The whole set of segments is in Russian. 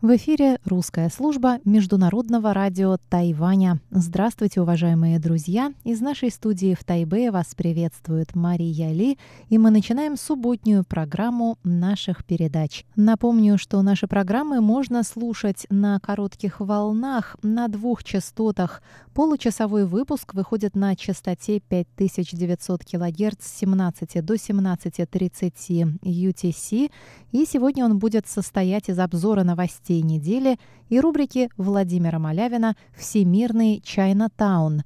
В эфире русская служба Международного радио Тайваня. Здравствуйте, уважаемые друзья! Из нашей студии в Тайбе вас приветствует Мария Ли, и мы начинаем субботнюю программу наших передач. Напомню, что наши программы можно слушать на коротких волнах на двух частотах. Получасовой выпуск выходит на частоте 5900 кГц с 17 до 17.30 UTC, и сегодня он будет состоять из обзора новостей новостей недели и рубрики Владимира Малявина «Всемирный Чайна-таун».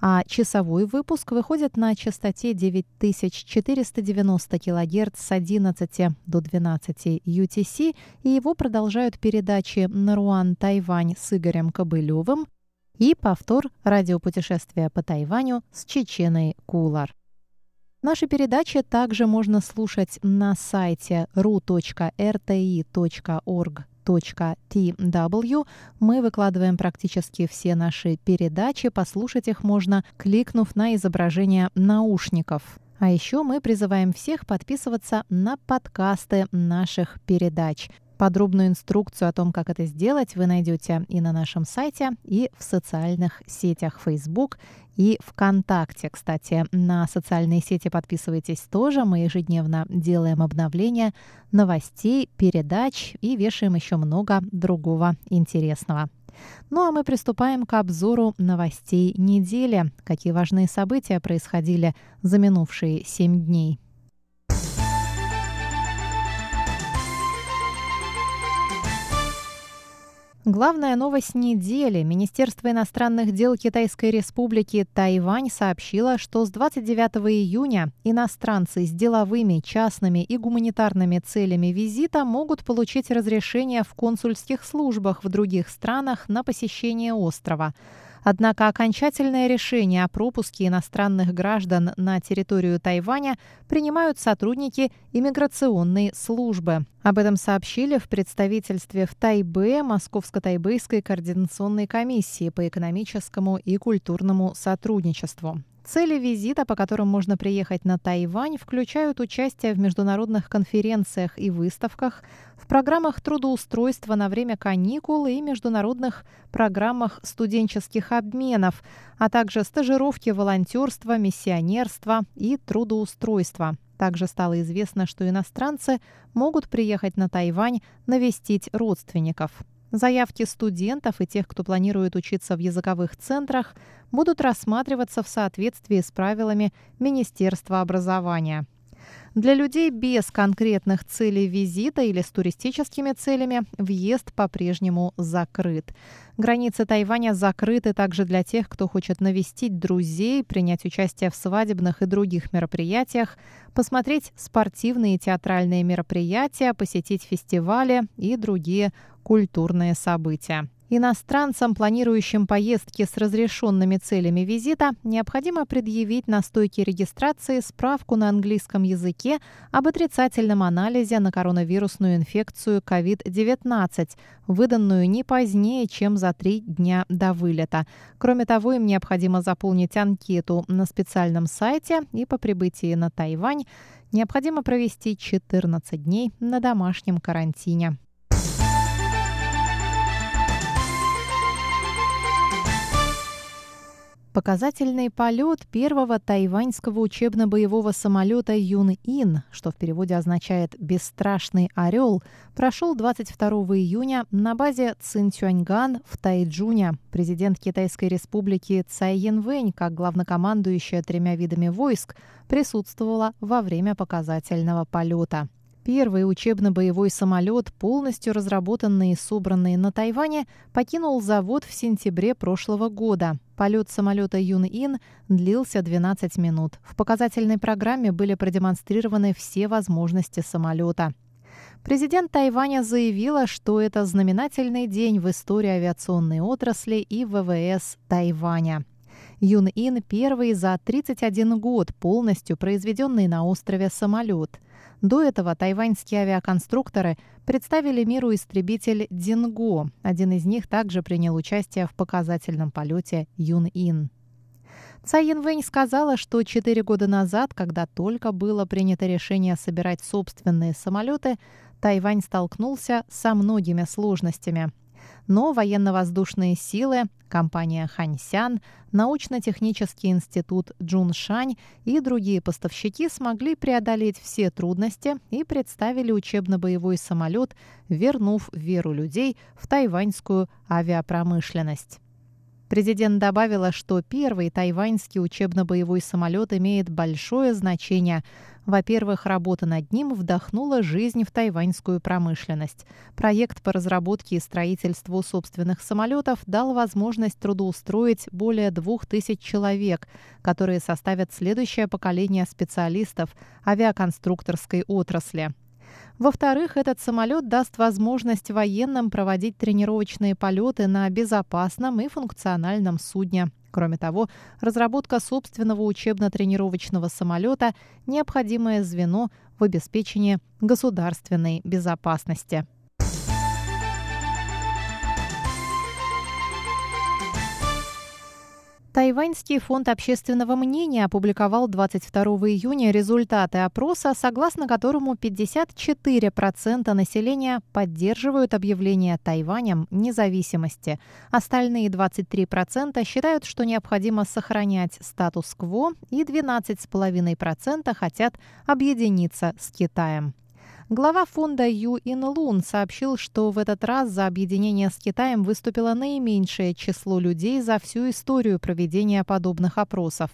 А часовой выпуск выходит на частоте 9490 кГц с 11 до 12 UTC, и его продолжают передачи «Наруан Тайвань» с Игорем Кобылевым и повтор радиопутешествия по Тайваню с Чеченой Кулар. Наши передачи также можно слушать на сайте ru.rti.org tw. Мы выкладываем практически все наши передачи. Послушать их можно, кликнув на изображение наушников. А еще мы призываем всех подписываться на подкасты наших передач. Подробную инструкцию о том, как это сделать, вы найдете и на нашем сайте, и в социальных сетях Facebook и ВКонтакте. Кстати, на социальные сети подписывайтесь тоже. Мы ежедневно делаем обновления новостей, передач и вешаем еще много другого интересного. Ну а мы приступаем к обзору новостей недели. Какие важные события происходили за минувшие семь дней. Главная новость недели. Министерство иностранных дел Китайской республики Тайвань сообщило, что с 29 июня иностранцы с деловыми, частными и гуманитарными целями визита могут получить разрешение в консульских службах в других странах на посещение острова. Однако окончательное решение о пропуске иностранных граждан на территорию Тайваня принимают сотрудники иммиграционной службы. Об этом сообщили в представительстве в Тайбе Московско-Тайбэйской координационной комиссии по экономическому и культурному сотрудничеству. Цели визита, по которым можно приехать на Тайвань, включают участие в международных конференциях и выставках, в программах трудоустройства на время каникул и международных программах студенческих обменов, а также стажировки, волонтерства, миссионерства и трудоустройства. Также стало известно, что иностранцы могут приехать на Тайвань навестить родственников. Заявки студентов и тех, кто планирует учиться в языковых центрах, будут рассматриваться в соответствии с правилами Министерства образования. Для людей без конкретных целей визита или с туристическими целями въезд по-прежнему закрыт. Границы Тайваня закрыты также для тех, кто хочет навестить друзей, принять участие в свадебных и других мероприятиях, посмотреть спортивные и театральные мероприятия, посетить фестивали и другие культурные события. Иностранцам, планирующим поездки с разрешенными целями визита, необходимо предъявить на стойке регистрации справку на английском языке об отрицательном анализе на коронавирусную инфекцию COVID-19, выданную не позднее, чем за три дня до вылета. Кроме того, им необходимо заполнить анкету на специальном сайте и по прибытии на Тайвань необходимо провести 14 дней на домашнем карантине. Показательный полет первого тайваньского учебно-боевого самолета Юн-Ин, что в переводе означает «бесстрашный орел», прошел 22 июня на базе Цинтюаньган в Тайджуне. Президент Китайской республики Цай Янвэнь, как главнокомандующая тремя видами войск, присутствовала во время показательного полета. Первый учебно-боевой самолет, полностью разработанный и собранный на Тайване, покинул завод в сентябре прошлого года. Полет самолета Юн-Ин длился 12 минут. В показательной программе были продемонстрированы все возможности самолета. Президент Тайваня заявила, что это знаменательный день в истории авиационной отрасли и ВВС Тайваня. Юн-Ин – первый за 31 год полностью произведенный на острове самолет – До этого тайваньские авиаконструкторы представили миру истребитель «Динго». Один из них также принял участие в показательном полете «Юн-Ин». Цай Янвэнь сказала, что четыре года назад, когда только было принято решение собирать собственные самолеты, Тайвань столкнулся со многими сложностями. Но военно-воздушные силы, компания Ханьсян, научно-технический институт Джуншань и другие поставщики смогли преодолеть все трудности и представили учебно-боевой самолет, вернув веру людей в тайваньскую авиапромышленность. Президент добавила, что первый тайваньский учебно-боевой самолет имеет большое значение. Во-первых, работа над ним вдохнула жизнь в тайваньскую промышленность. Проект по разработке и строительству собственных самолетов дал возможность трудоустроить более двух тысяч человек, которые составят следующее поколение специалистов авиаконструкторской отрасли. Во-вторых, этот самолет даст возможность военным проводить тренировочные полеты на безопасном и функциональном судне. Кроме того, разработка собственного учебно-тренировочного самолета – необходимое звено в обеспечении государственной безопасности. Тайваньский фонд общественного мнения опубликовал 22 июня результаты опроса, согласно которому 54% населения поддерживают объявление Тайванем независимости. Остальные 23% считают, что необходимо сохранять статус-кво, и 12,5% хотят объединиться с Китаем. Глава фонда Ю Ин Лун сообщил, что в этот раз за объединение с Китаем выступило наименьшее число людей за всю историю проведения подобных опросов.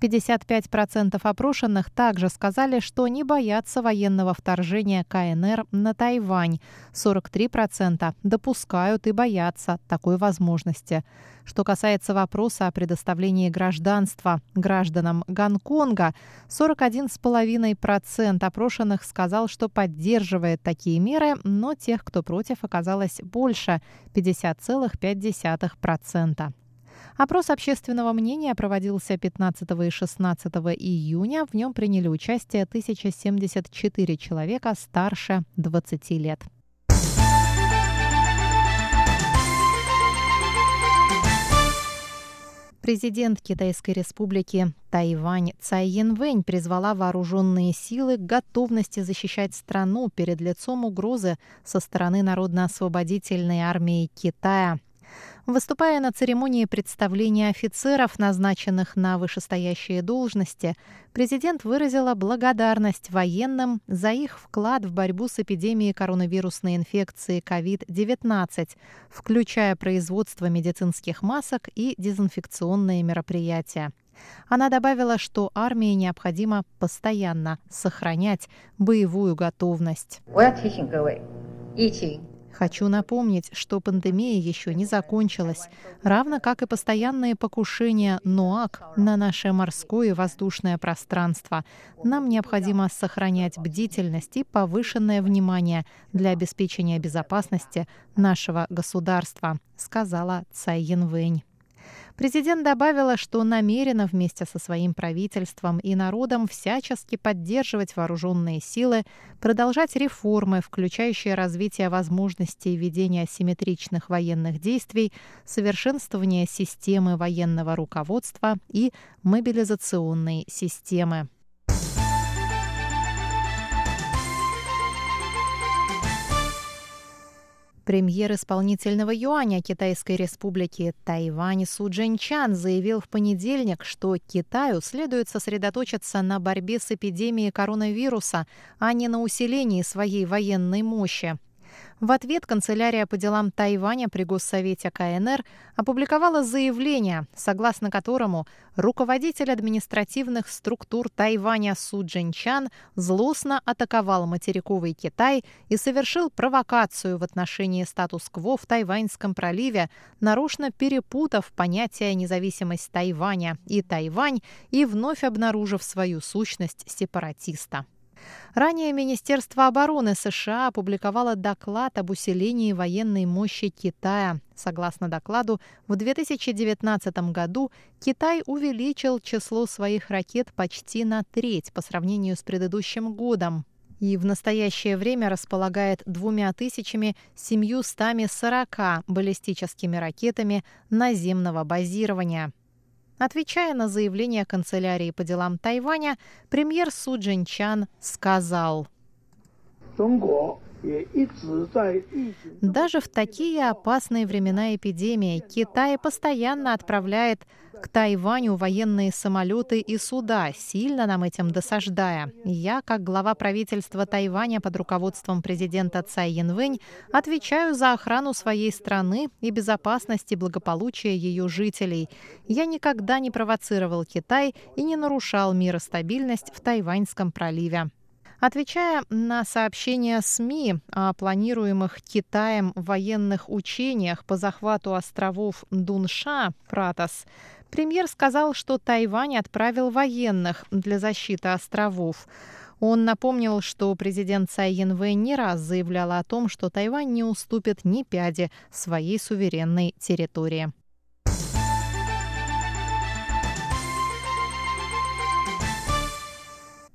55% опрошенных также сказали, что не боятся военного вторжения КНР на Тайвань. 43% допускают и боятся такой возможности. Что касается вопроса о предоставлении гражданства гражданам Гонконга, 41,5% опрошенных сказал, что поддерживает такие меры, но тех, кто против, оказалось больше – 50,5%. Опрос общественного мнения проводился 15 и 16 июня. В нем приняли участие 1074 человека старше 20 лет. Президент Китайской республики Тайвань Цай Янвэнь призвала вооруженные силы к готовности защищать страну перед лицом угрозы со стороны Народно-освободительной армии Китая – Выступая на церемонии представления офицеров, назначенных на вышестоящие должности, президент выразила благодарность военным за их вклад в борьбу с эпидемией коронавирусной инфекции COVID-19, включая производство медицинских масок и дезинфекционные мероприятия. Она добавила, что армии необходимо постоянно сохранять боевую готовность. Хочу напомнить, что пандемия еще не закончилась, равно как и постоянные покушения НОАК на наше морское и воздушное пространство. Нам необходимо сохранять бдительность и повышенное внимание для обеспечения безопасности нашего государства, сказала Цай Янвэнь. Президент добавила, что намерена вместе со своим правительством и народом всячески поддерживать вооруженные силы, продолжать реформы, включающие развитие возможностей ведения асимметричных военных действий, совершенствование системы военного руководства и мобилизационной системы. Премьер исполнительного юаня Китайской республики Тайвань Су Джинчан заявил в понедельник, что Китаю следует сосредоточиться на борьбе с эпидемией коронавируса, а не на усилении своей военной мощи. В ответ канцелярия по делам Тайваня при Госсовете КНР опубликовала заявление, согласно которому руководитель административных структур Тайваня Су Джинчан злостно атаковал материковый Китай и совершил провокацию в отношении статус-кво в Тайваньском проливе, нарочно перепутав понятие независимость Тайваня и Тайвань и вновь обнаружив свою сущность сепаратиста. Ранее Министерство обороны США опубликовало доклад об усилении военной мощи Китая. Согласно докладу, в 2019 году Китай увеличил число своих ракет почти на треть по сравнению с предыдущим годом. и в настоящее время располагает двумя тысячами семьюстами сорока баллистическими ракетами наземного базирования. Отвечая на заявление канцелярии по делам Тайваня, премьер Су Джинчан сказал – даже в такие опасные времена эпидемии Китай постоянно отправляет к Тайваню военные самолеты и суда, сильно нам этим досаждая. Я, как глава правительства Тайваня под руководством президента Цай Янвэнь, отвечаю за охрану своей страны и безопасность и благополучие ее жителей. Я никогда не провоцировал Китай и не нарушал мир и стабильность в Тайваньском проливе. Отвечая на сообщения СМИ о планируемых Китаем военных учениях по захвату островов Дунша, Пратос, премьер сказал, что Тайвань отправил военных для защиты островов. Он напомнил, что президент Цай Янвэй не раз заявляла о том, что Тайвань не уступит ни пяди своей суверенной территории.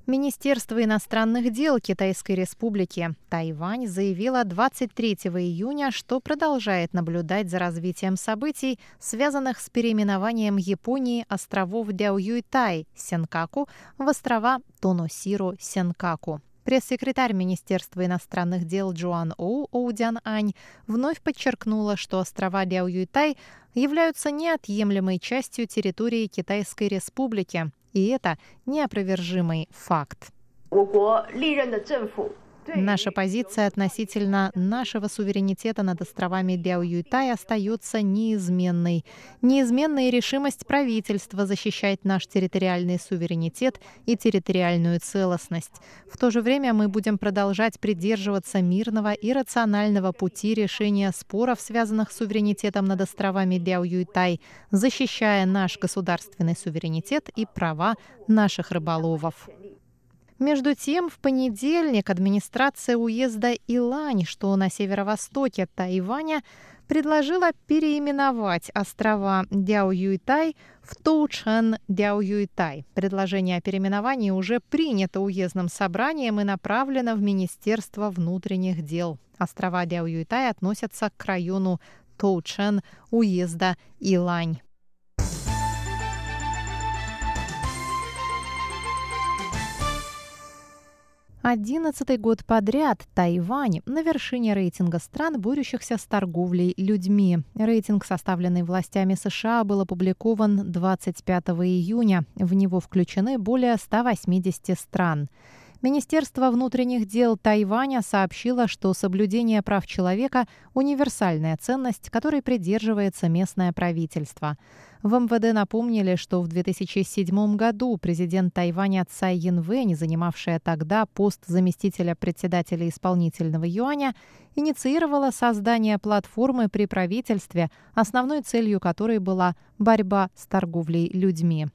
Министерство иностранных дел Китайской Республики Тайвань заявило 23 июня, что продолжает наблюдать за развитием событий, связанных с переименованием Японии островов Дяоюйтай Сенкаку в острова Тоносиру Сенкаку. Пресс-секретарь Министерства иностранных дел Джоан Оу Оудян Ань вновь подчеркнула, что острова Дяоюйтай являются неотъемлемой частью территории Китайской Республики и это неопровержимый факт. Наша позиция относительно нашего суверенитета над островами Дяо-Юйтай остается неизменной. Неизменная решимость правительства защищать наш территориальный суверенитет и территориальную целостность. В то же время мы будем продолжать придерживаться мирного и рационального пути решения споров, связанных с суверенитетом над островами Дяо-Юйтай, защищая наш государственный суверенитет и права наших рыболовов. Между тем, в понедельник администрация уезда Илань, что на северо-востоке Тайваня, предложила переименовать острова Дяо-Юйтай в Тоучэн Дяо-Юйтай. Предложение о переименовании уже принято уездным собранием и направлено в Министерство внутренних дел. Острова Дяо-Юйтай относятся к району Тоучэн уезда Илань. Одиннадцатый год подряд Тайвань на вершине рейтинга стран, борющихся с торговлей людьми. Рейтинг, составленный властями США, был опубликован 25 июня. В него включены более 180 стран. Министерство внутренних дел Тайваня сообщило, что соблюдение прав человека – универсальная ценность, которой придерживается местное правительство. В МВД напомнили, что в 2007 году президент Тайваня Цай Янвэнь, занимавшая тогда пост заместителя председателя исполнительного юаня, инициировала создание платформы при правительстве, основной целью которой была борьба с торговлей людьми.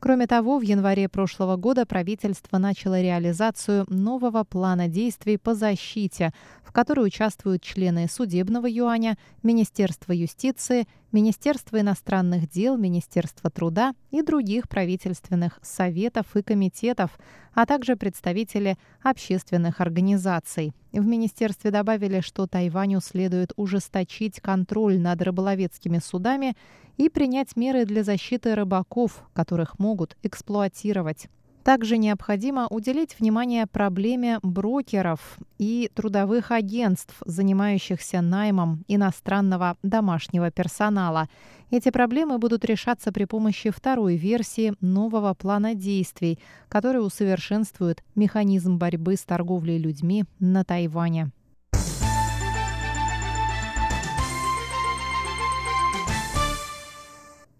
Кроме того, в январе прошлого года правительство начало реализацию нового плана действий по защите, в которой участвуют члены судебного юаня, Министерства юстиции, Министерства иностранных дел, Министерства труда и других правительственных советов и комитетов, а также представители общественных организаций. В министерстве добавили, что Тайваню следует ужесточить контроль над рыболовецкими судами и принять меры для защиты рыбаков, которых могут эксплуатировать. Также необходимо уделить внимание проблеме брокеров и трудовых агентств, занимающихся наймом иностранного домашнего персонала. Эти проблемы будут решаться при помощи второй версии нового плана действий, который усовершенствует механизм борьбы с торговлей людьми на Тайване.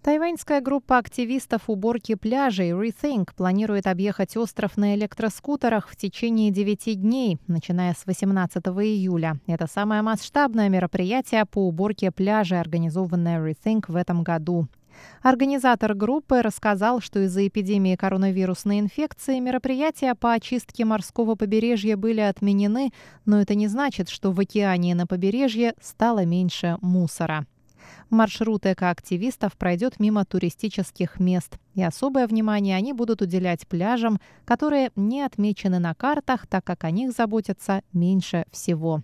Тайваньская группа активистов уборки пляжей Rethink планирует объехать остров на электроскутерах в течение 9 дней, начиная с 18 июля. Это самое масштабное мероприятие по уборке пляжей, организованное Rethink в этом году. Организатор группы рассказал, что из-за эпидемии коронавирусной инфекции мероприятия по очистке морского побережья были отменены, но это не значит, что в океане и на побережье стало меньше мусора. Маршрут экоактивистов пройдет мимо туристических мест. И особое внимание они будут уделять пляжам, которые не отмечены на картах, так как о них заботятся меньше всего.